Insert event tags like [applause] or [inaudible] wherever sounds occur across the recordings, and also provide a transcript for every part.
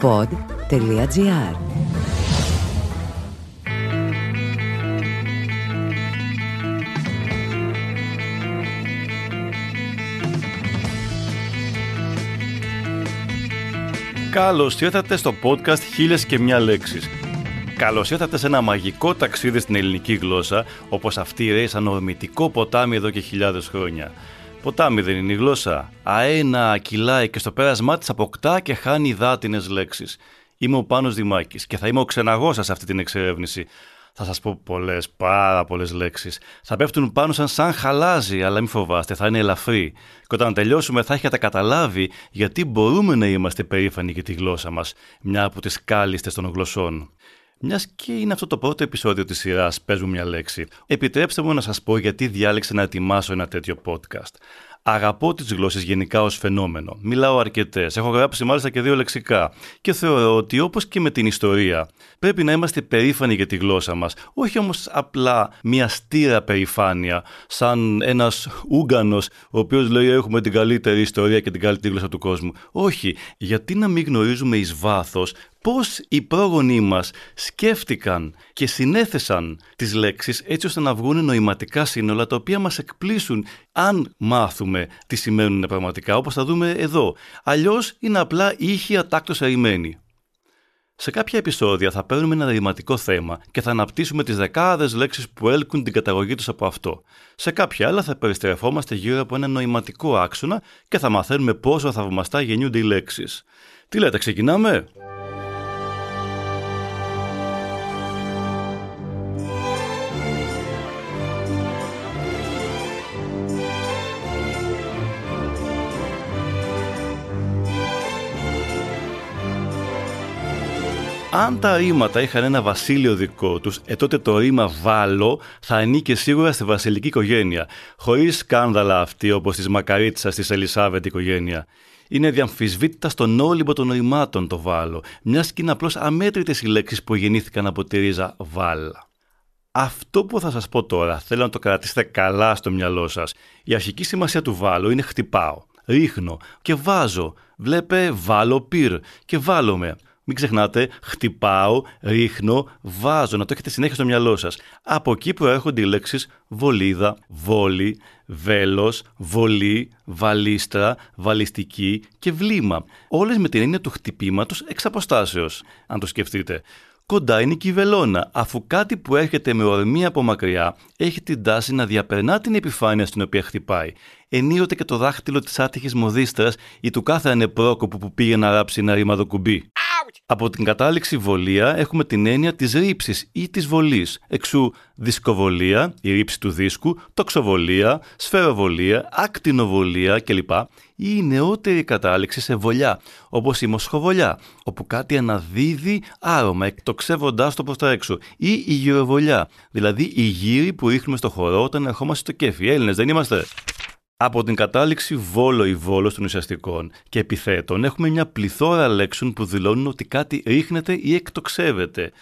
pod.gr Καλώ ήρθατε στο podcast Χίλιες και μια λέξη. Καλώ ήρθατε σε ένα μαγικό ταξίδι στην ελληνική γλώσσα, όπως αυτή ρέει σαν ορμητικό ποτάμι εδώ και χιλιάδες χρόνια. Ποτάμι δεν είναι η γλώσσα. Αένα κυλάει και στο πέρασμά της αποκτά και χάνει υδάτινε λέξεις. Είμαι ο Πάνος Δημάκης και θα είμαι ο ξεναγός σας σε αυτή την εξερεύνηση. Θα σας πω πολλές, πάρα πολλές λέξεις. Θα πέφτουν πάνω σαν σαν χαλάζι, αλλά μην φοβάστε, θα είναι ελαφρύ. Και όταν τελειώσουμε θα έχετε καταλάβει γιατί μπορούμε να είμαστε περήφανοι για τη γλώσσα μας, μια από τις κάλλιστες των γλωσσών. Μιας και είναι αυτό το πρώτο επεισόδιο της σειράς, παίζουμε μια λέξη. Επιτρέψτε μου να σας πω γιατί διάλεξα να ετοιμάσω ένα τέτοιο podcast. Αγαπώ τις γλώσσες γενικά ως φαινόμενο. Μιλάω αρκετές. Έχω γράψει μάλιστα και δύο λεξικά. Και θεωρώ ότι όπως και με την ιστορία, πρέπει να είμαστε περήφανοι για τη γλώσσα μας. Όχι όμως απλά μια στήρα περηφάνεια, σαν ένας Ούγκανο, ο οποίος λέει έχουμε την καλύτερη ιστορία και την καλύτερη γλώσσα του κόσμου. Όχι, γιατί να μην γνωρίζουμε εις βάθος πώς οι πρόγονοί μας σκέφτηκαν και συνέθεσαν τις λέξεις έτσι ώστε να βγουν νοηματικά σύνολα τα οποία μας εκπλήσουν αν μάθουμε τι σημαίνουν πραγματικά όπως θα δούμε εδώ. Αλλιώς είναι απλά ήχοι ατάκτως αημένοι. Σε κάποια επεισόδια θα παίρνουμε ένα ρηματικό θέμα και θα αναπτύσσουμε τις δεκάδες λέξεις που έλκουν την καταγωγή τους από αυτό. Σε κάποια άλλα θα περιστρεφόμαστε γύρω από ένα νοηματικό άξονα και θα μαθαίνουμε πόσο θαυμαστά γεννιούνται οι λέξεις. Τι λέτε, ξεκινάμε; Αν τα ρήματα είχαν ένα βασίλειο δικό τους, ε τότε το ρήμα βάλο θα ανήκε σίγουρα στη βασιλική οικογένεια, χωρίς σκάνδαλα αυτή όπως της Μακαρίτσας της Ελισάβετ οικογένεια. Είναι διαμφισβήτητα στον όλυμπο των ρημάτων το βάλο, μιας και είναι απλώς αμέτρητες οι λέξεις που γεννήθηκαν από τη ρίζα βάλα. Αυτό που θα σας πω τώρα θέλω να το κρατήσετε καλά στο μυαλό σας. Η αρχική σημασία του βάλου είναι χτυπάω, ρίχνω και βάζω. Βλέπε βάλω πυρ και βάλομαι. Μην ξεχνάτε, χτυπάω, ρίχνω, βάζω, να το έχετε συνέχεια στο μυαλό σας. Από εκεί προέρχονται οι λέξεις βολίδα, βόλη, βέλος, βολή, βαλίστρα, βαλιστική και βλήμα. Όλες με την έννοια του χτυπήματος εξ αποστάσεως, αν το σκεφτείτε. Κοντά είναι η κυβελώνα, αφού κάτι που έρχεται με ορμή από μακριά έχει την τάση να διαπερνά την επιφάνεια στην οποία χτυπάει. Ενίοτε και το δάχτυλο της άτυχης μοδίστρας ή του κάθε ανεπρόκοπου που πήγε να ράψει ένα ρήμαδο κουμπί. Από την κατάληξη βολία έχουμε την έννοια της ρήψης ή της βολής. Εξού δισκοβολία, η ρήψη του δίσκου, τοξοβολία, σφαιροβολία, ακτινοβολία κλπ. Ή η νεότερη κατάληξη σε βολιά, όπως η μοσχοβολιά, όπου κάτι αναδίδει άρωμα εκτοξεύοντάς το προς τα έξω. Ή η γυροβολιά, δηλαδή η γύρι που ρίχνουμε στο χορό όταν ερχόμαστε στο κέφι. Έλληνες δεν είμαστε. Από την κατάληξη βόλο ή βόλος των ουσιαστικών και επιθέτων έχουμε μια πληθώρα λέξεων που δηλώνουν ότι κάτι ρίχνεται ή εκτοξεύεται.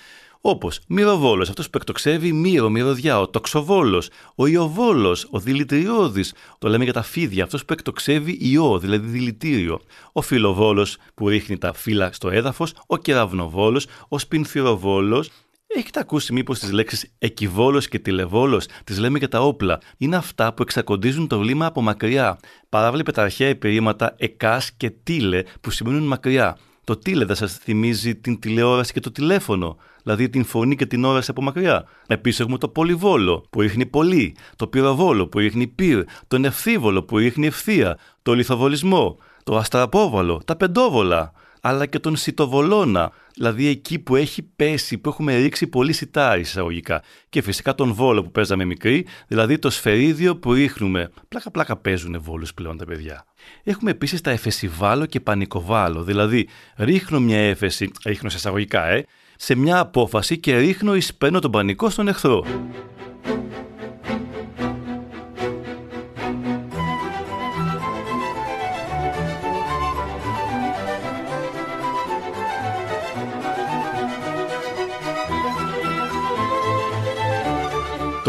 Όπως μυροβόλος, αυτός που εκτοξεύει μύρο, μυρωδιά, ο τοξοβόλος, ο ιοβόλος, ο δηλητηριώδης, το λέμε για τα φίδια, αυτός που εκτοξεύει ιό, δηλαδή δηλητήριο. Ο φιλοβόλος που ρίχνει τα φύλλα στο έδαφος, ο κεραυνοβόλος, ο σπινθυροβόλος, Έχετε ακούσει μήπως τις λέξεις εκιβόλος και τηλεβόλος, τις λέμε για τα όπλα. Είναι αυτά που εξακοντίζουν το βλήμα από μακριά. Παράβλεπε τα αρχαία επιρρήματα εκάς και τίλε που σημαίνουν μακριά. Το τίλε θα σας θυμίζει την τηλεόραση και το τηλέφωνο, δηλαδή την φωνή και την όραση από μακριά. Επίσης έχουμε το πολυβόλο που ρίχνει πολύ, το πυροβόλο που ρίχνει πυρ, τον ευθύβολο που ρίχνει ευθεία, το λιθοβολισμό, το αστραπόβαλο, τα πεντόβολα αλλά και τον σιτοβολώνα, δηλαδή εκεί που έχει πέσει, που έχουμε ρίξει πολύ σιτάρι εισαγωγικά. Και φυσικά τον βόλο που παίζαμε μικρή, δηλαδή το σφαιρίδιο που ρίχνουμε. Πλάκα-πλάκα παίζουν βόλους πλέον τα παιδιά. Έχουμε επίσης τα εφεσιβάλο και πανικοβάλο, δηλαδή ρίχνω μια έφεση, ρίχνω σε εισαγωγικά, ε, σε μια απόφαση και ρίχνω ή σπαίνω τον πανικό στον εχθρό.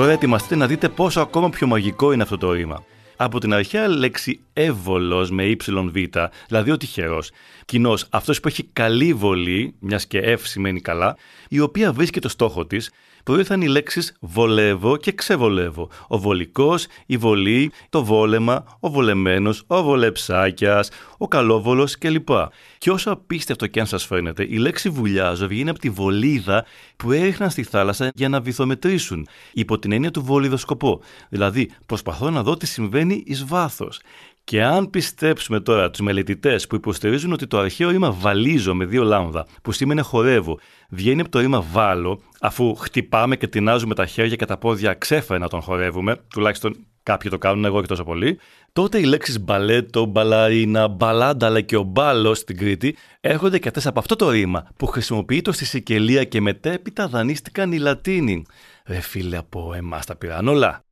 Τώρα ετοιμαστείτε να δείτε πόσο ακόμα πιο μαγικό είναι αυτό το ρήμα. Από την αρχαία λέξη εύβολος με ύβ, δηλαδή ο τυχερός. Κοινώς αυτός που έχει καλή βολή, μιας και εύ σημαίνει καλά, η οποία βρίσκει το στόχο της, προήλθαν οι λέξεις βολεύω και ξεβολεύω. Ο βολικός, η βολή, το βόλεμα, ο βολεμένος, ο βολεψάκιας, ο καλόβολος κλπ. Και όσο απίστευτο και αν σας φαίνεται, η λέξη βουλιάζω βγαίνει από τη βολίδα που έριχναν στη θάλασσα για να βυθομετρήσουν, υπό την έννοια του βολιδοσκοπό. Δηλαδή, προσπαθώ να δω τι συμβαίνει εις βάθος. Και αν πιστέψουμε τώρα τους μελετητές που υποστηρίζουν ότι το αρχαίο ρήμα βαλίζω με δύο λάμδα, που σήμαινε χορεύω, βγαίνει από το ρήμα βάλω, αφού χτυπάμε και τεινάζουμε τα χέρια και τα πόδια ξέφερα να τον χορεύουμε, τουλάχιστον κάποιοι το κάνουν, εγώ και τόσο πολύ, τότε οι λέξεις μπαλέτο, μπαλαρίνα, μπαλάντα αλλά και ο μπάλος στην Κρήτη έρχονται και αυτές από αυτό το ρήμα που χρησιμοποιείται στη Σικελία και μετέπειτα δανείστηκαν οι Λατίνοι. Ρε φίλε, από εμάς τα πήραν όλα.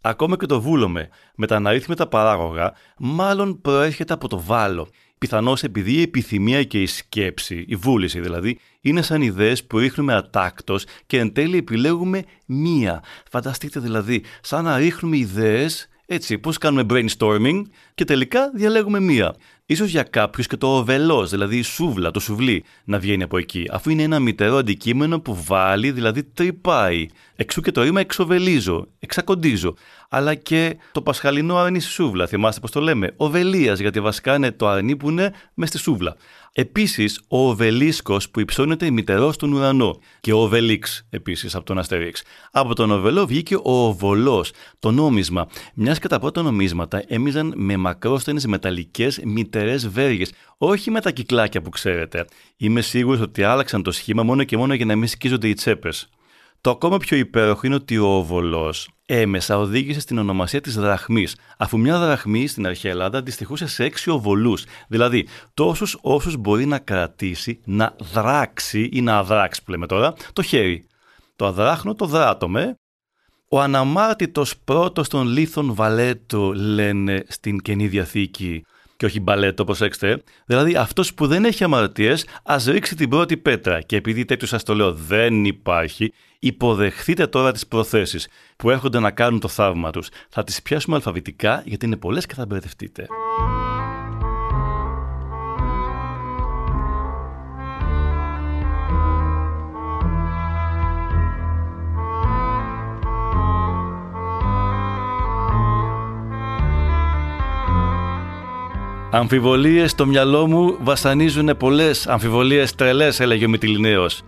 Ακόμα και το βούλομε με τα αναρρύθμιτα παράγωγα, μάλλον προέρχεται από το βάλο. Πιθανώς επειδή η επιθυμία και η σκέψη, η βούληση δηλαδή, είναι σαν ιδέες που ρίχνουμε ατάκτο και εν τέλει επιλέγουμε μία. Φανταστείτε δηλαδή, σαν να ρίχνουμε ιδέες, έτσι, πώς κάνουμε brainstorming και τελικά διαλέγουμε μία. Ίσως για κάποιους και το οβελός, δηλαδή η σούβλα, το σουβλί, να βγαίνει από εκεί, αφού είναι ένα μητερό αντικείμενο που βάλει, δηλαδή τρυπάει. Εξού και το ρήμα εξοβελίζω, εξακοντίζω. Αλλά και το πασχαλινό αρνί σούβλα, θυμάστε πώς το λέμε. Οβελίας, γιατί βασικά είναι το αρνί που είναι μες στη σούβλα. Επίσης, ο Οβελίσκος που υψώνεται ημιτερός στον ουρανό. Και ο Οβελίξ, επίσης, από τον Αστερίξ. Από τον Οβελό βγήκε ο Οβολός, το νόμισμα. Μιας και τα πρώτα νομίσματα έμειζαν με μακρόστενες μεταλλικές μητερές βέργες, όχι με τα κυκλάκια που ξέρετε. Είμαι σίγουρος ότι άλλαξαν το σχήμα μόνο και μόνο για να μην σκίζονται οι τσέπες. Το ακόμα πιο υπέροχο είναι ότι ο Οβολό έμεσα οδήγησε στην ονομασία της δραχμής, αφού μια δραχμή στην αρχαία Ελλάδα αντιστοιχούσε σε έξι οβολού, δηλαδή τόσους όσους μπορεί να κρατήσει, να δράξει ή να αδράξει που λέμε τώρα, το χέρι. Το αδράχνο το δράτομε. Ο αναμάρτητος πρώτος των λίθων Βαλέτο λένε στην Καινή Διαθήκη και όχι μπαλέτο, προσέξτε. Δηλαδή, αυτός που δεν έχει αμαρτίες, ας ρίξει την πρώτη πέτρα. Και επειδή τέτοιο σας το λέω δεν υπάρχει, υποδεχθείτε τώρα τις προθέσεις που έρχονται να κάνουν το θαύμα τους. Θα τις πιάσουμε αλφαβητικά, γιατί είναι πολλές και θα μπερδευτείτε. Αμφιβολίες στο μυαλό μου βασανίζουν πολλές αμφιβολίες τρελές, έλεγε ο Μητυλινέος.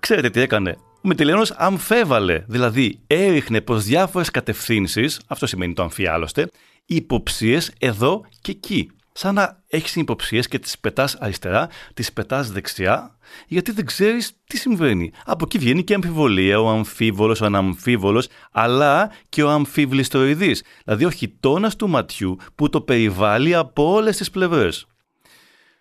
Ξέρετε τι έκανε; Ο Μητυλινέος αμφέβαλε, δηλαδή έριχνε προς διάφορες κατευθύνσεις, αυτό σημαίνει το αμφιάλωστε, υποψίες εδώ και εκεί σαν να έχεις υποψίες και τις πετάς αριστερά, τις πετάς δεξιά, γιατί δεν ξέρεις τι συμβαίνει. Από εκεί βγαίνει και η αμφιβολία, ο αμφίβολος, ο αναμφίβολος, αλλά και ο αμφίβληστοειδή, δηλαδή ο χιτόνα του ματιού που το περιβάλλει από όλες τις πλευρές.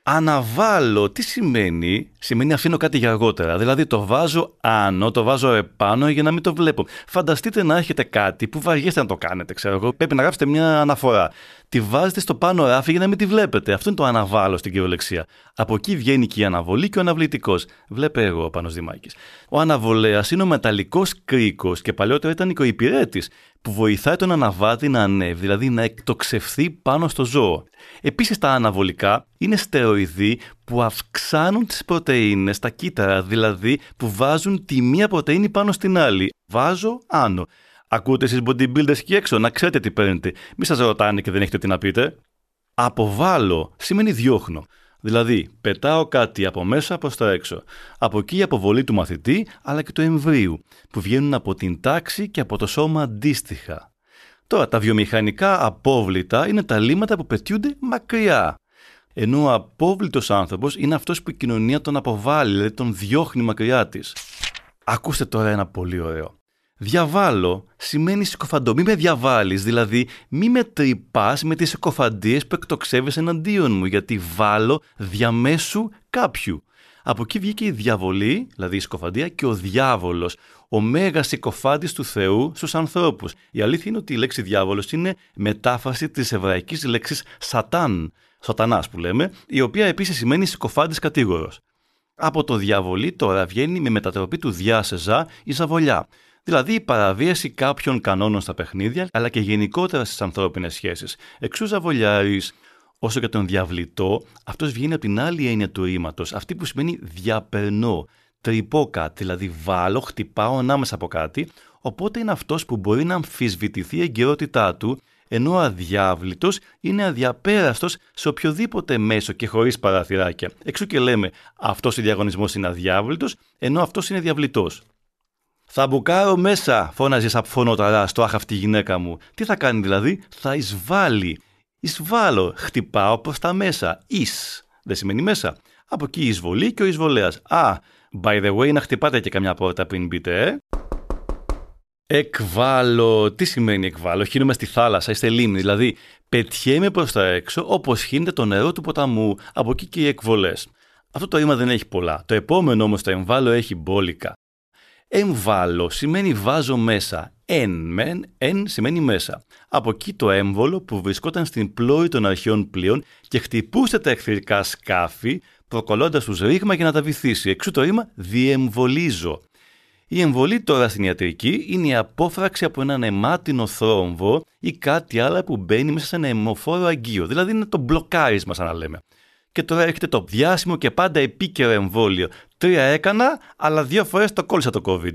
Αναβάλω, τι σημαίνει, σημαίνει αφήνω κάτι για αργότερα. Δηλαδή το βάζω άνω, το βάζω επάνω για να μην το βλέπω. Φανταστείτε να έχετε κάτι που βαριέστε να το κάνετε, ξέρω εγώ. Πρέπει να γράψετε μια αναφορά. Τη βάζετε στο πάνω ράφι για να μην τη βλέπετε. Αυτό είναι το αναβάλω στην κυριολεξία. Από εκεί βγαίνει και η αναβολή και ο αναβλητικός. Βλέπε εγώ ο Πάνος Δημάκης. Ο αναβολέας είναι ο μεταλλικός κρίκος και παλιότερα ήταν οικοϊπηρέτη που βοηθάει τον αναβάτη να ανέβει, δηλαδή να εκτοξευθεί πάνω στο ζώο. Επίσης τα αναβολικά είναι στεροειδή που αυξάνουν τις πρωτεΐνες στα κύτταρα, δηλαδή που βάζουν τη μία πρωτεΐνη πάνω στην άλλη. Βάζω άνω. Ακούτε εσείς bodybuilders εκεί έξω, να ξέρετε τι παίρνετε. Μη σας ρωτάνε και δεν έχετε τι να πείτε. Αποβάλλω σημαίνει διώχνω. Δηλαδή, πετάω κάτι από μέσα προς τα έξω. Από εκεί η αποβολή του μαθητή, αλλά και του εμβρίου, που βγαίνουν από την τάξη και από το σώμα αντίστοιχα. Τώρα, τα βιομηχανικά απόβλητα είναι τα λίμματα που πετιούνται μακριά. Ενώ ο απόβλητος άνθρωπος είναι αυτός που η κοινωνία τον αποβάλλει, δηλαδή τον διώχνει μακριά της. Ακούστε τώρα ένα πολύ ωραίο. Διαβάλω σημαίνει συκοφαντό. Μη με διαβάλεις, δηλαδή μη με τρυπάς με τις συκοφαντίε που εκτοξεύεις εναντίον μου, γιατί βάλω διαμέσου κάποιου. Από εκεί βγήκε η διαβολή, δηλαδή η συκοφαντία, και ο διάβολος, ο μέγας συκοφάντη του Θεού στους ανθρώπους. Η αλήθεια είναι ότι η λέξη διάβολος είναι μετάφραση της εβραϊκής λέξης σατάν, σατανάς που λέμε, η οποία επίσης σημαίνει συκοφάντη κατήγορος. Από το διαβολή τώρα βγαίνει με μετατροπή του διάσεζα η ζαβολιά. Δηλαδή η παραβίαση κάποιων κανόνων στα παιχνίδια, αλλά και γενικότερα στις ανθρώπινες σχέσεις. Εξού ζαβολιάρης, όσο και τον διαβλητό, αυτός βγαίνει από την άλλη έννοια του ρήματος, αυτή που σημαίνει διαπερνώ. Τρυπώ κάτι, δηλαδή βάλω, χτυπάω ανάμεσα από κάτι, οπότε είναι αυτός που μπορεί να αμφισβητηθεί η εγκαιρότητά του ενώ ο αδιάβλητος είναι αδιαπέραστος σε οποιοδήποτε μέσο και χωρίς παραθυράκια. Εξού και λέμε αυτός ο διαγωνισμός είναι αδιάβλητος, ενώ αυτός είναι διαβλητός. Θα μπουκάρω μέσα, φώναζε από φωνοταρά στο αχ αυτή η γυναίκα μου. Τι θα κάνει δηλαδή, θα εισβάλλει. Εισβάλλω, χτυπάω προς τα μέσα. Εις, δεν σημαίνει μέσα. Από εκεί η εισβολή και ο εισβολέας. Α, by the way, να χτυπάτε και καμιά πόρτα πριν μπείτε, ε. Εκβάλλω. Τι σημαίνει εκβάλλω; Χύνομαι στη θάλασσα, είστε λίμνη. Δηλαδή, πετιέμαι προς τα έξω όπως χύνεται το νερό του ποταμού. Από εκεί και οι εκβολές. Αυτό το ρήμα δεν έχει πολλά. Το επόμενο όμως το εμβάλλω έχει μπόλικα. Εμβάλλω σημαίνει βάζω μέσα. Εν μεν, εν σημαίνει μέσα. Από εκεί το έμβολο που βρισκόταν στην πλώρη των αρχαίων πλοίων και χτυπούσε τα εχθρικά σκάφη, προκολώντα τους ρήγμα για να τα βυθίσει. Εξού το ρήμα διεμβολίζω. Η εμβολή τώρα στην ιατρική είναι η απόφραξη από έναν αιμάτινο θρόμβο ή κάτι άλλο που μπαίνει μέσα σε ένα αιμοφόρο αγκείο. Δηλαδή είναι το μπλοκάρισμα, σαν να λέμε. Και τώρα έρχεται το διάσημο και πάντα επίκαιρο εμβόλιο. Τρία έκανα, αλλά δύο φορές το κόλλησα το COVID.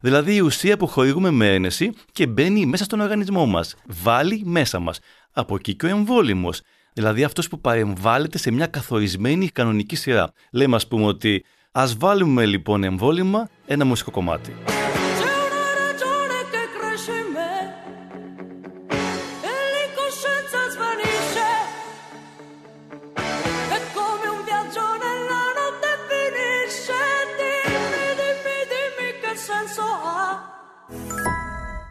Δηλαδή η ουσία που χορηγούμε με ένεση και μπαίνει μέσα στον οργανισμό μας. Βάλει μέσα μας. Από εκεί και ο εμβόλυμος. Δηλαδή αυτός που παρεμβάλλεται σε μια καθορισμένη κανονική σειρά. Λέμε, ας πούμε, ότι Ας βάλουμε λοιπόν εμβόλυμα ένα μουσικό κομμάτι.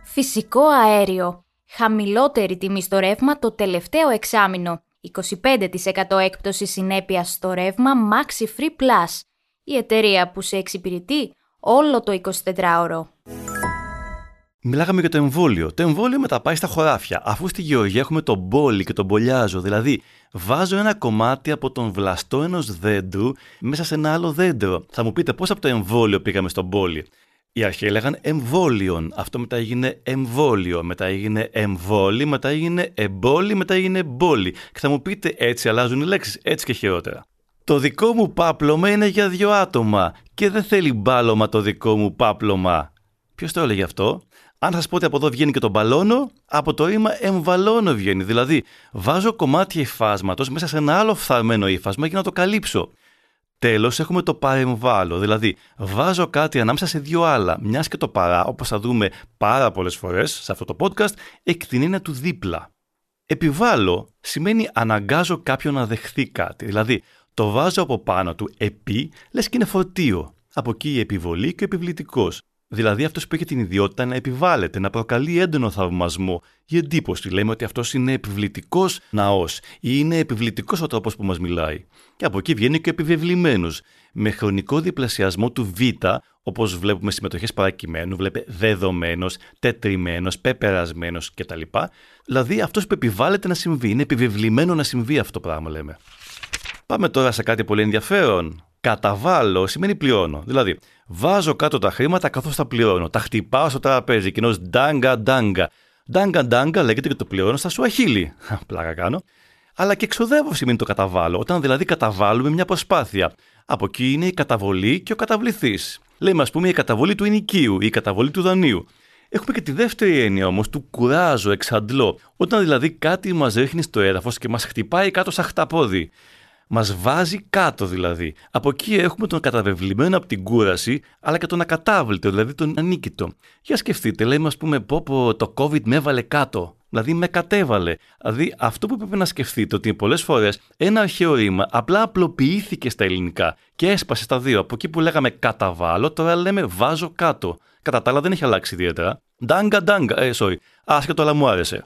Φυσικό αέριο. Χαμηλότερη τιμή στο ρεύμα το τελευταίο εξάμεινο. 25% έκπτωση συνέπειας στο ρεύμα Maxi Free Plus η εταιρεία που σε εξυπηρετεί όλο το 24ωρο. Μιλάγαμε για το εμβόλιο. Το εμβόλιο μεταπάει στα χωράφια. Αφού στη γεωργία έχουμε τον μπόλι και τον μπολιάζο, δηλαδή βάζω ένα κομμάτι από τον βλαστό ενός δέντρου μέσα σε ένα άλλο δέντρο. Θα μου πείτε πώς από το εμβόλιο πήγαμε στον μπόλι; Οι αρχαίοι έλεγαν εμβόλιον. Αυτό μετά έγινε εμβόλιο. Μετά έγινε εμβόλι. Μετά έγινε εμπόλι. Μετά έγινε μπόλι. Και θα μου πείτε έτσι αλλάζουν οι λέξεις. Έτσι και χειρότερα. Το δικό μου πάπλωμα είναι για δύο άτομα και δεν θέλει μπάλωμα το δικό μου πάπλωμα. Ποιος το έλεγε αυτό; Αν σας πω ότι από εδώ βγαίνει και το μπαλόνο, από το ρήμα εμβαλώνω βγαίνει. Δηλαδή, βάζω κομμάτια υφάσματος μέσα σε ένα άλλο φθαρμένο ύφασμα για να το καλύψω. Τέλος, έχουμε το παρεμβάλλω. Δηλαδή, βάζω κάτι ανάμεσα σε δύο άλλα. Μιας και το παρά, όπως θα δούμε πάρα πολλές φορές σε αυτό το podcast, έχει την έννοια του δίπλα. Επιβάλλω σημαίνει αναγκάζω κάποιον να δεχθεί κάτι. Δηλαδή, το βάζω από πάνω του επί, λες και είναι φορτίο. Από εκεί η επιβολή και ο επιβλητικός. Δηλαδή αυτός που έχει την ιδιότητα να επιβάλλεται, να προκαλεί έντονο θαυμασμό. Η εντύπωση λέμε ότι αυτός είναι επιβλητικός ναός ή είναι επιβλητικός ο τρόπος που μας μιλάει. Και από εκεί βγαίνει και ο επιβεβλημένος. Με χρονικό διπλασιασμό του β, όπως βλέπουμε συμμετοχές παρακειμένου, βλέπε δεδομένος, τετριμένος, πεπερασμένος κτλ. Δηλαδή αυτός που επιβάλλεται να συμβεί. Είναι επιβεβλημένο να συμβεί αυτό το πράγμα, λέμε. Πάμε τώρα σε κάτι πολύ ενδιαφέρον. Καταβάλω σημαίνει πληρώνω. Δηλαδή, βάζω κάτω τα χρήματα καθώς τα πληρώνω. Τα χτυπάω στο τραπέζι, κοινώ ντάγκα ντάγκα. Ντάγκα ντάγκα λέγεται και το πληρώνω στα σουαχίλι. [laughs] Πλάκα κάνω. Αλλά και εξοδεύω σημαίνει το καταβάλω, όταν δηλαδή καταβάλουμε μια προσπάθεια. Από εκεί είναι η καταβολή και ο καταβληθής. Λέμε, ας πούμε, η καταβολή του ενοικίου ή η καταβολή του δανείου. Έχουμε και τη δεύτερη έννοια όμως του κουράζω, εξαντλώ. Όταν δηλαδή κάτι μας ρίχνει στο έδαφος και μας χτυπάει κάτω σαν χταπόδι. Μας βάζει κάτω δηλαδή. Από εκεί έχουμε τον καταβεβλημένο από την κούραση, αλλά και τον ακατάβλητο, δηλαδή τον ανίκητο. Για σκεφτείτε, λέμε, ας πούμε, πω, πω το COVID με έβαλε κάτω. Δηλαδή με κατέβαλε. Δηλαδή αυτό που πρέπει να σκεφτείτε ότι πολλές φορές ένα αρχαίο ρήμα απλά απλοποιήθηκε στα ελληνικά και έσπασε στα δύο. Από εκεί που λέγαμε καταβάλω, τώρα λέμε βάζω κάτω. Κατά τα άλλα δεν έχει αλλάξει ιδιαίτερα. Ντάγκα, ντάγκα, ε, sorry. Άσχετο, αλλά μου άρεσε.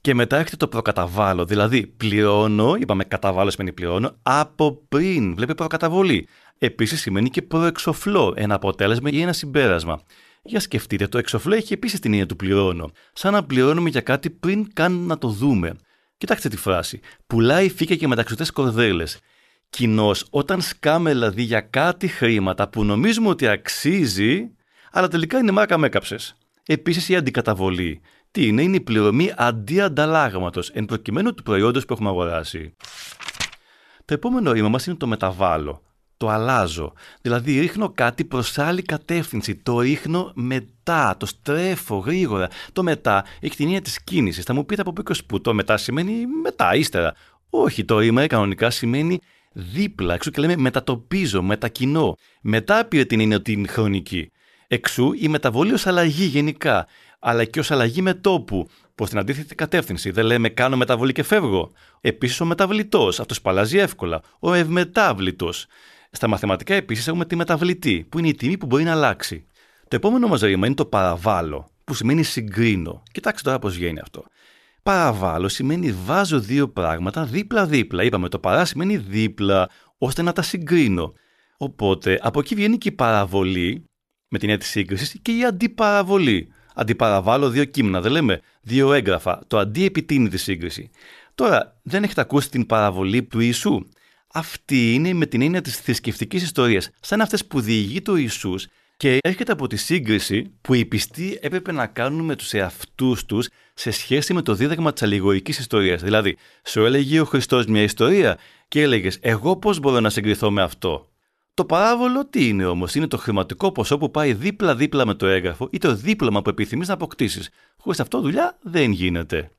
Και μετά έχετε το προκαταβάλω. Δηλαδή, πληρώνω, είπαμε καταβάλω σημαίνει πληρώνω, από πριν. Βλέπει προκαταβολή. Επίσης σημαίνει και προεξοφλώ, ένα αποτέλεσμα ή ένα συμπέρασμα. Για σκεφτείτε, το εξοφλώ έχει επίσης την έννοια του πληρώνω. Σαν να πληρώνουμε για κάτι πριν καν να το δούμε. Κοιτάξτε τη φράση. Πουλάει φύκια και μεταξωτές κορδέλες. Κοινώς, όταν σκάμε δηλαδή για κάτι χρήματα που νομίζουμε ότι αξίζει, αλλά τελικά είναι μάκα με έκαψες. Επίσης η αντικαταβολή. Τι είναι, είναι η πληρωμή αντί ανταλλάγματο, εν προκειμένου του προϊόντος που έχουμε αγοράσει. Το επόμενο ρήμα μας είναι το μεταβάλλω. Το αλλάζω. Δηλαδή ρίχνω κάτι προς άλλη κατεύθυνση. Το ρίχνω μετά. Το στρέφω γρήγορα. Το μετά έχει την έννοια της κίνησης. Θα μου πείτε από πού που το μετά σημαίνει μετά, ύστερα. Όχι, το ρήμα κανονικά σημαίνει δίπλα. Εξού και λέμε μετατοπίζω, μετακινώ. Μετά πήρε την έννοια την χρονική. Εξού η μεταβολή ως αλλαγή γενικά, αλλά και ως αλλαγή μετόπου, προς την αντίθετη κατεύθυνση. Δεν λέμε κάνω μεταβολή και φεύγω. Επίσης ο μεταβλητός, αυτός που αλλάζει εύκολα. Ο ευμετάβλητος. Στα μαθηματικά επίσης έχουμε τη μεταβλητή, που είναι η τιμή που μπορεί να αλλάξει. Το επόμενο μας ρήμα είναι το παραβάλλω, που σημαίνει συγκρίνω. Κοιτάξτε τώρα πώς βγαίνει αυτό. Παραβάλλω σημαίνει βάζω δύο πράγματα δίπλα-δίπλα. Είπαμε το παρά σημαίνει δίπλα, ώστε να τα συγκρίνω. Οπότε από εκεί βγαίνει και η παραβολή, με την έννοια τη σύγκρισης, και η αντιπαραβολή. Αντιπαραβάλλω δύο κείμενα, δεν λέμε δύο έγγραφα. Το αντί επιτείνει τη σύγκριση. Τώρα, δεν έχετε ακούσει την παραβολή του Ιησού; Αυτή είναι με την έννοια της θρησκευτικής ιστορίας, σαν αυτές που διηγεί το Ιησούς και έρχεται από τη σύγκριση που οι πιστοί έπρεπε να κάνουν με τους εαυτούς τους σε σχέση με το δίδαγμα της αλληγορικής ιστορίας. Δηλαδή, σου έλεγε ο Χριστός μια ιστορία και έλεγες Εγώ πώς μπορώ να συγκριθώ με αυτό; Το παράβολο τι είναι όμως, είναι το χρηματικό ποσό που πάει δίπλα-δίπλα με το έγγραφο ή το δίπλωμα που επιθυμείς να αποκτήσεις. Χωρίς αυτό δουλειά δεν γίνεται.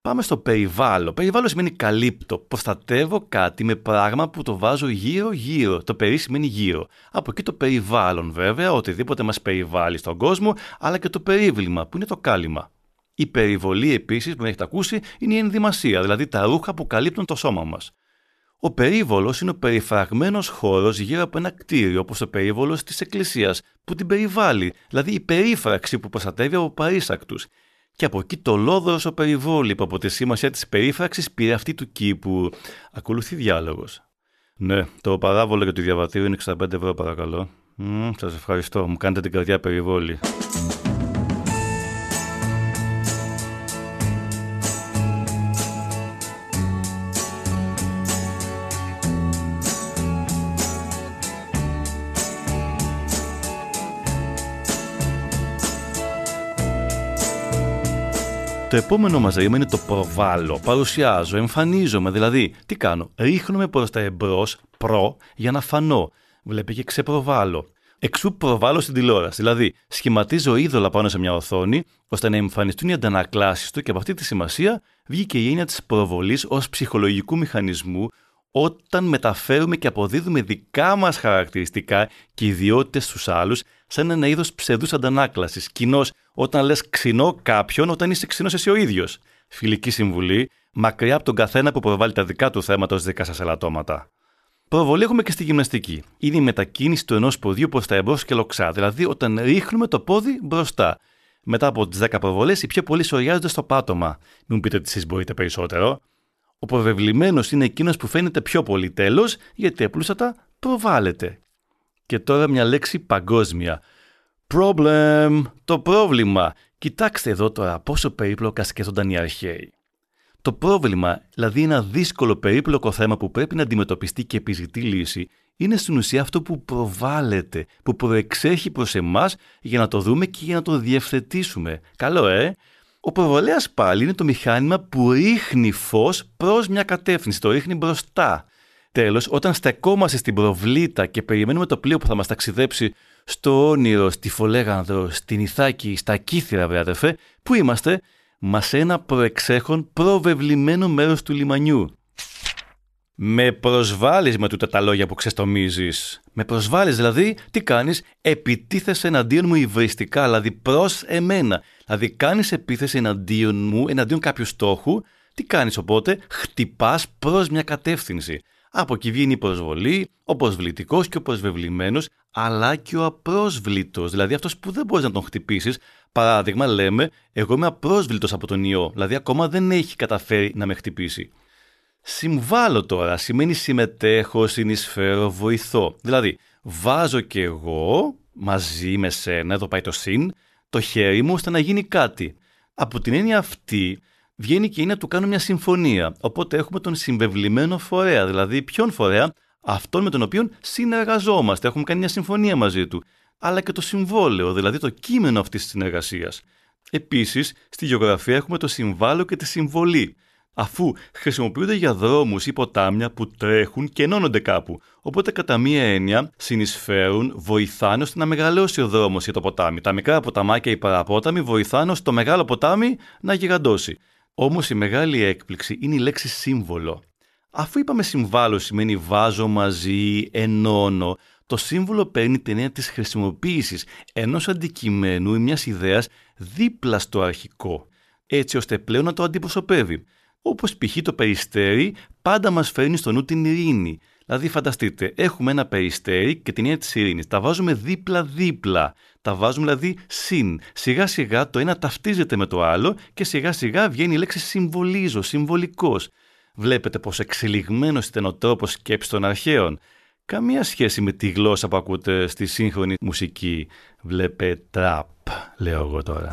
Πάμε στο περιβάλλον. Περιβάλλον σημαίνει καλύπτω. Προστατεύω κάτι με πράγμα που το βάζω γύρω-γύρω. Το περί σημαίνει γύρω. Από εκεί το περιβάλλον, βέβαια, οτιδήποτε μας περιβάλλει στον κόσμο, αλλά και το περίβλημα, που είναι το κάλυμα. Η περιβολή επίσης, που έχετε ακούσει, είναι η ενδυμασία, δηλαδή τα ρούχα που καλύπτουν το σώμα μας. Ο περίβολος είναι ο περιφραγμένος χώρος γύρω από ένα κτίριο, όπως ο περίβολος της Εκκλησίας, που την περιβάλλει, δηλαδή η περίφραξη που προστατεύει από παρήσακτους. Και από εκεί το λόδωρος περιβόλι που από τη σήμασία της περίφραξης πήρε αυτή του κήπου. Ακολουθεί διάλογος. Ναι, το παράβολο για το διαβατήριο είναι 65 ευρώ παρακαλώ. Σας ευχαριστώ, μου κάνετε την καρδιά περιβόλη. Το επόμενο μας ρήμα είναι το προβάλλω. Παρουσιάζω, εμφανίζομαι. Δηλαδή, τι κάνω; Ρίχνομαι προς τα εμπρός, προ, για να φανώ. Βλέπει και ξεπροβάλλω. Εξού προβάλλω στην τηλεόραση. Δηλαδή, σχηματίζω είδωλα πάνω σε μια οθόνη, ώστε να εμφανιστούν οι αντανακλάσεις του και από αυτή τη σημασία βγήκε η έννοια της προβολής ως ψυχολογικού μηχανισμού, όταν μεταφέρουμε και αποδίδουμε δικά μας χαρακτηριστικά και ιδιότητες στους άλλους, σαν ένα είδος ψευδούς αντανάκλασης. Κοινώ όταν λες ξινό κάποιον, όταν είσαι ξινός εσύ ο ίδιος. Φιλική συμβουλή, μακριά από τον καθένα που προβάλλει τα δικά του θέματα ως δικά σας ελαττώματα. Προβολή έχουμε και στη γυμναστική. Είναι η μετακίνηση του ενός ποδιού προς τα εμπρός και λοξά, δηλαδή όταν ρίχνουμε το πόδι μπροστά. Μετά από τι 10 προβολές, οι πιο πολλοί σοριάζονται στο πάτωμα. Μην μου πείτε ότι εσείς μπορείτε περισσότερο. Ο προβεβλημένος είναι εκείνος που φαίνεται πιο πολύ τέλος, γιατί απλούστατα προβάλλεται. Και τώρα μια λέξη παγκόσμια. Problem. Το πρόβλημα. Κοιτάξτε εδώ τώρα πόσο περίπλοκα σκέφτονταν οι αρχαίοι. Το πρόβλημα, δηλαδή ένα δύσκολο περίπλοκο θέμα που πρέπει να αντιμετωπιστεί και επιζητεί λύση, είναι στην ουσία αυτό που προβάλλεται, που προεξέχει προς εμάς για να το δούμε και για να το διευθετήσουμε. Καλό, ε! Ο προβολέας πάλι είναι το μηχάνημα που ρίχνει φως προς μια κατεύθυνση, το ρίχνει μπροστά. Τέλος, όταν στεκόμαστε στην προβλήτα και περιμένουμε το πλοίο που θα μας ταξιδέψει στο όνειρο, στη Φολέγανδρο, στην Ιθάκη, στα Κύθυρα, βρε πού είμαστε, μας σε ένα προεξέχον προβεβλημένο μέρος του λιμανιού. Με προσβάλλεις με τούτα τα λόγια που ξεστομίζεις. Με προσβάλλεις δηλαδή, τι κάνεις, επιτίθεσαι εναντίον μου υβριστικά, δηλαδή προς εμένα. Δηλαδή κάνεις επίθεση εναντίον μου, εναντίον κάποιου στόχου, τι κάνεις οπότε, χτυπάς προς μια κατεύθυνση. Από εκεί βγαίνει η προσβολή, ο προσβλητικός και ο προσβεβλημένος, αλλά και ο απρόσβλητος, δηλαδή αυτός που δεν μπορείς να τον χτυπήσεις. Παράδειγμα, λέμε, εγώ είμαι απρόσβλητος από τον ιό, δηλαδή ακόμα δεν έχει καταφέρει να με χτυπήσει. Συμβάλλω τώρα, σημαίνει συμμετέχω, συνεισφέρω, βοηθώ. Δηλαδή, βάζω και εγώ μαζί με σένα, εδώ πάει το συν, το χέρι μου ώστε να γίνει κάτι. Από την έννοια αυτή, βγαίνει και είναι να του κάνω μια συμφωνία. Οπότε έχουμε τον συμβεβλημένο φορέα, δηλαδή ποιον φορέα, αυτόν με τον οποίο συνεργαζόμαστε. Έχουμε κάνει μια συμφωνία μαζί του. αλλά και το συμβόλαιο, δηλαδή το κείμενο αυτής της συνεργασίας. Επίσης, στη γεωγραφία έχουμε το συμβάλλον και τη συμβολή, αφού χρησιμοποιούνται για δρόμους ή ποτάμια που τρέχουν και ενώνονται κάπου. Οπότε κατά μία έννοια συνεισφέρουν, βοηθάνε ώστε να μεγαλώσει ο δρόμος για το ποτάμι. Τα μικρά ποταμάκια ή παραπόταμοι βοηθάνε ώστε το μεγάλο ποτάμι να γιγαντώσει. Όμως η μεγάλη έκπληξη είναι η λέξη σύμβολο. Αφού είπαμε συμβάλλω σημαίνει βάζω μαζί, ενώνω, το σύμβολο παίρνει την έννοια της χρησιμοποίησης ενός αντικειμένου ή μιας ιδέας δίπλα στο αρχικό, έτσι ώστε πλέον να το αντιπροσωπεύει. Όπως π.χ. το περιστέρι πάντα μας φέρνει στο νου την ειρήνη. Δηλαδή φανταστείτε, έχουμε ένα περιστέρι και την έννοια της ειρήνης. Τα βάζουμε δίπλα-δίπλα. Τα βάζουμε δηλαδή συν. Σιγά σιγά το ένα ταυτίζεται με το άλλο και σιγά σιγά βγαίνει η λέξη συμβολίζω, συμβολικός. Βλέπετε πως εξελιγμένος ήταν ο τρόπος σκέψης των αρχαίων. Καμία σχέση με τη γλώσσα που ακούτε στη σύγχρονη μουσική. Βλέπε τραπ, λέω εγώ τώρα.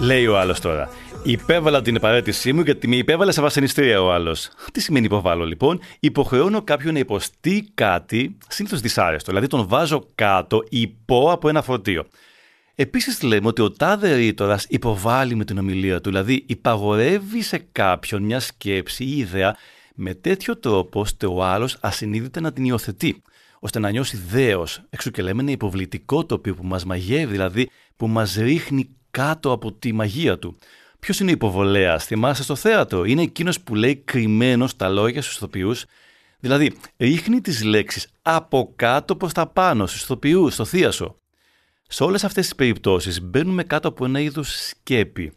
Λέει ο άλλος τώρα. Υπέβαλα την επαρέτησή μου γιατί με υπέβαλε σε βασανιστήρια ο άλλος. Τι σημαίνει υποβάλλω λοιπόν, υποχρεώνω κάποιον να υποστεί κάτι συνήθως δυσάρεστο. Δηλαδή τον βάζω κάτω υπό από ένα φορτίο. Επίσης λέμε ότι ο τάδε ρήτορας υποβάλλει με την ομιλία του, δηλαδή υπαγορεύει σε κάποιον μια σκέψη ή ιδέα με τέτοιο τρόπο ώστε ο άλλος ασυνείδητα να την υιοθετεί, ώστε να νιώσει δέος. Εξού και λέμε είναι υποβλητικό τοπίο που μας μαγεύει, δηλαδή που μας ρίχνει κάτω από τη μαγεία του. Ποιος είναι ο υποβολέας, θυμάσαι στο θέατρο. Είναι εκείνος που λέει κρυμμένος τα λόγια στους ηθοποιούς. Δηλαδή, ρίχνει τις λέξεις από κάτω προς τα πάνω, στους ηθοποιούς, στο θίασο. Σε όλες αυτές τις περιπτώσεις μπαίνουμε κάτω από ένα είδο σκέπη.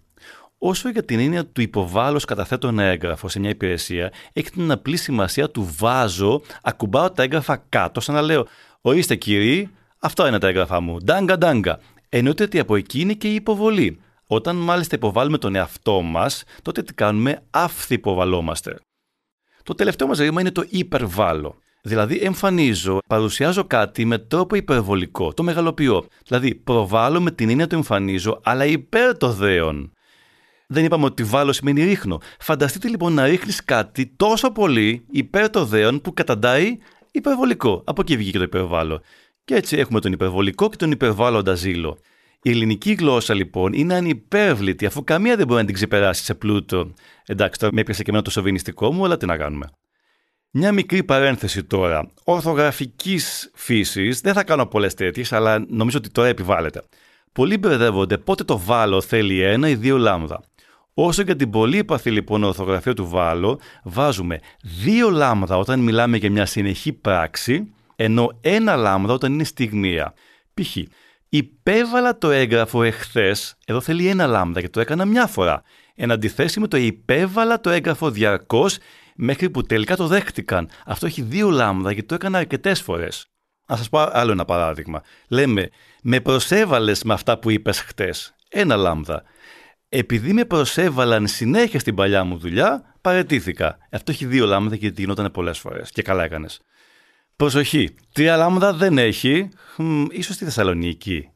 Όσο για την έννοια του υποβάλλως καταθέτω ένα έγγραφο σε μια υπηρεσία, έχει την απλή σημασία του βάζω, ακουμπάω τα έγγραφα κάτω, σαν να λέω: Ορίστε κύριοι, αυτά είναι τα έγγραφά μου. Ντάγκα, ντάγκα. Εννοείται ότι από εκεί είναι και η υποβολή. Όταν μάλιστα υποβάλλουμε τον εαυτό μας, τότε τι κάνουμε, αυθυποβαλόμαστε. Το τελευταίο μας ρήμα είναι το υπερβάλλω. Δηλαδή, εμφανίζω, παρουσιάζω κάτι με τρόπο υπερβολικό, το μεγαλοποιώ. Δηλαδή, προβάλλω με την έννοια του εμφανίζω, αλλά υπέρ το δέον. Δεν είπαμε ότι βάλω σημαίνει ρίχνω. Φανταστείτε λοιπόν να ρίχνεις κάτι τόσο πολύ υπέρ το δέον που καταντάει υπερβολικό. Από εκεί βγήκε το υπερβάλλω. Και έτσι έχουμε τον υπερβολικό και τον υπερβάλλοντα ζήλο. Η ελληνική γλώσσα λοιπόν είναι ανυπέρβλητη αφού καμία δεν μπορεί να την ξεπεράσει σε πλούτο. Εντάξει, τώρα με έπιασε και εμένα το σοβινιστικό μου, αλλά τι να κάνουμε. Μια μικρή παρένθεση τώρα. Ορθογραφικής φύσης, δεν θα κάνω πολλές τέτοιες, αλλά νομίζω ότι τώρα επιβάλλεται. Πολλοί μπερδεύονται πότε το βάλο θέλει ένα ή δύο λάμδα. Όσο για την πολύ υπαθή λοιπόν ορθογραφία του βάλο, βάζουμε δύο λάμδα όταν μιλάμε για μια συνεχή πράξη, ενώ ένα λάμδα όταν είναι στιγμία. Π.χ. Υπέβαλα το έγγραφο εχθές, εδώ θέλει ένα λάμδα και το έκανα μια φορά. Εν αντιθέσει με το υπέβαλα το έγγραφο διαρκώς μέχρι που τελικά το δέχτηκαν. Αυτό έχει δύο λάμδα γιατί το έκανα αρκετές φορές. Να σας πω άλλο ένα παράδειγμα. Λέμε, με προσέβαλες με αυτά που είπες χτες. Ένα λάμδα. Επειδή με προσέβαλαν συνέχεια στην παλιά μου δουλειά, παρετήθηκα. Αυτό έχει δύο λάμδα γιατί γινόταν πολλές φορές. Και καλά έκανες. Προσοχή, τρία λάμδα δεν έχει, Μ, ίσως στη Θεσσαλονίκη.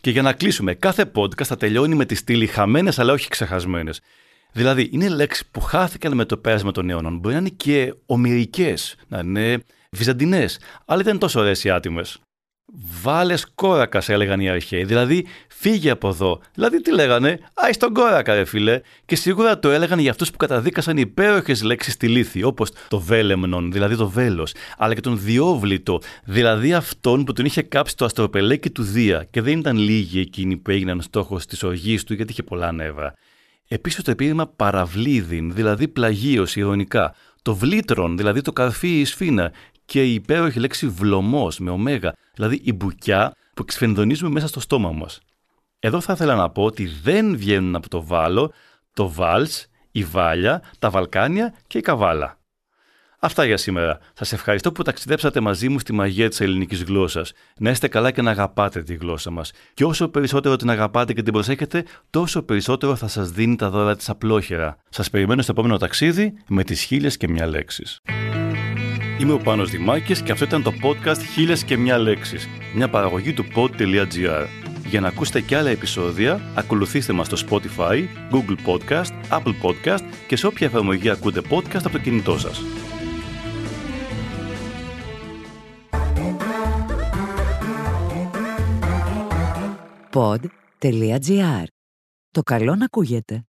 Και για να κλείσουμε, κάθε podcast θα τελειώνει με τη στήλη χαμένες αλλά όχι ξεχασμένες. Δηλαδή, είναι λέξεις που χάθηκαν με το πέρασμα των αιώνων. Μπορεί να είναι και ομοιρικές, να είναι βυζαντινές, αλλά δεν είναι τόσο ωραίες οι άτιμες. Βάλες κόρακας, έλεγαν οι αρχαίοι. Δηλαδή, φύγε από εδώ. Δηλαδή, τι λέγανε, Άι στον κόρακα, ρε φίλε. Και σίγουρα το έλεγαν για αυτούς που καταδίκασαν υπέροχες λέξεις στη λύθη, όπως το βέλεμνον, δηλαδή το βέλος, αλλά και τον διόβλητο, δηλαδή αυτόν που τον είχε κάψει το αστροπελέκι του Δία. Και δεν ήταν λίγοι εκείνοι που έγιναν στόχος της οργής του, γιατί είχε πολλά νεύρα. Επίσης το επίδημα παραβλίδιν, δηλαδή πλαγίωση, ηρωνικά. Το βλήτρον, δηλαδή το καρφί η σφίνα και η υπέροχη λέξη βλωμός με ωμέγα, δηλαδή η μπουκιά που εξφενδονίζουμε μέσα στο στόμα μας. Εδώ θα ήθελα να πω ότι δεν βγαίνουν από το βάλο το βάλς, η βάλια, τα Βαλκάνια και η καβάλα. Αυτά για σήμερα. Σας ευχαριστώ που ταξιδέψατε μαζί μου στη μαγεία της ελληνικής γλώσσας. Να είστε καλά και να αγαπάτε τη γλώσσα μας. Και όσο περισσότερο την αγαπάτε και την προσέχετε, τόσο περισσότερο θα σας δίνει τα δώρα της απλόχερα. Σας περιμένω στο επόμενο ταξίδι με τις χίλιες και μια λέξεις. Είμαι ο Πάνος Δημάκης και αυτό ήταν το podcast «Χίλιες και μια λέξεις», μια παραγωγή του pod.gr. Για να ακούσετε και άλλα επεισόδια, ακολουθήστε μας στο Spotify, Google Podcast, Apple Podcast και σε όποια εφαρμογή ακούτε podcast από το κινητό σας. Pod.gr. Το καλό να ακούγεται.